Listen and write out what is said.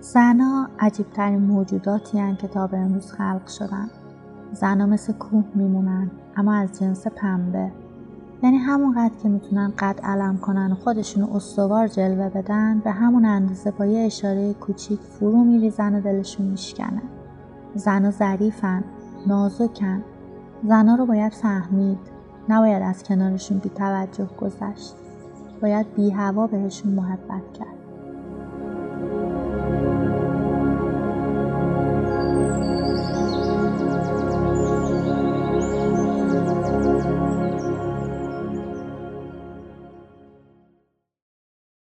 زنها عجیبترین موجوداتی هن که تا به امروز خلق شدن. زنها مثل کوه میمونن اما از جنس پنبه. یعنی همونقدر که می‌تونن قد علم کنن و خودشون استوار جلوه بدن به همون اندازه با یه اشاره کوچیک فرو میریزن و دلشون میشکنه. زنها ظریفن نازکن. زنها رو باید فهمید. نباید از کنارشون بیتوجه گذشت. باید بیهوا بهشون محبت کرد.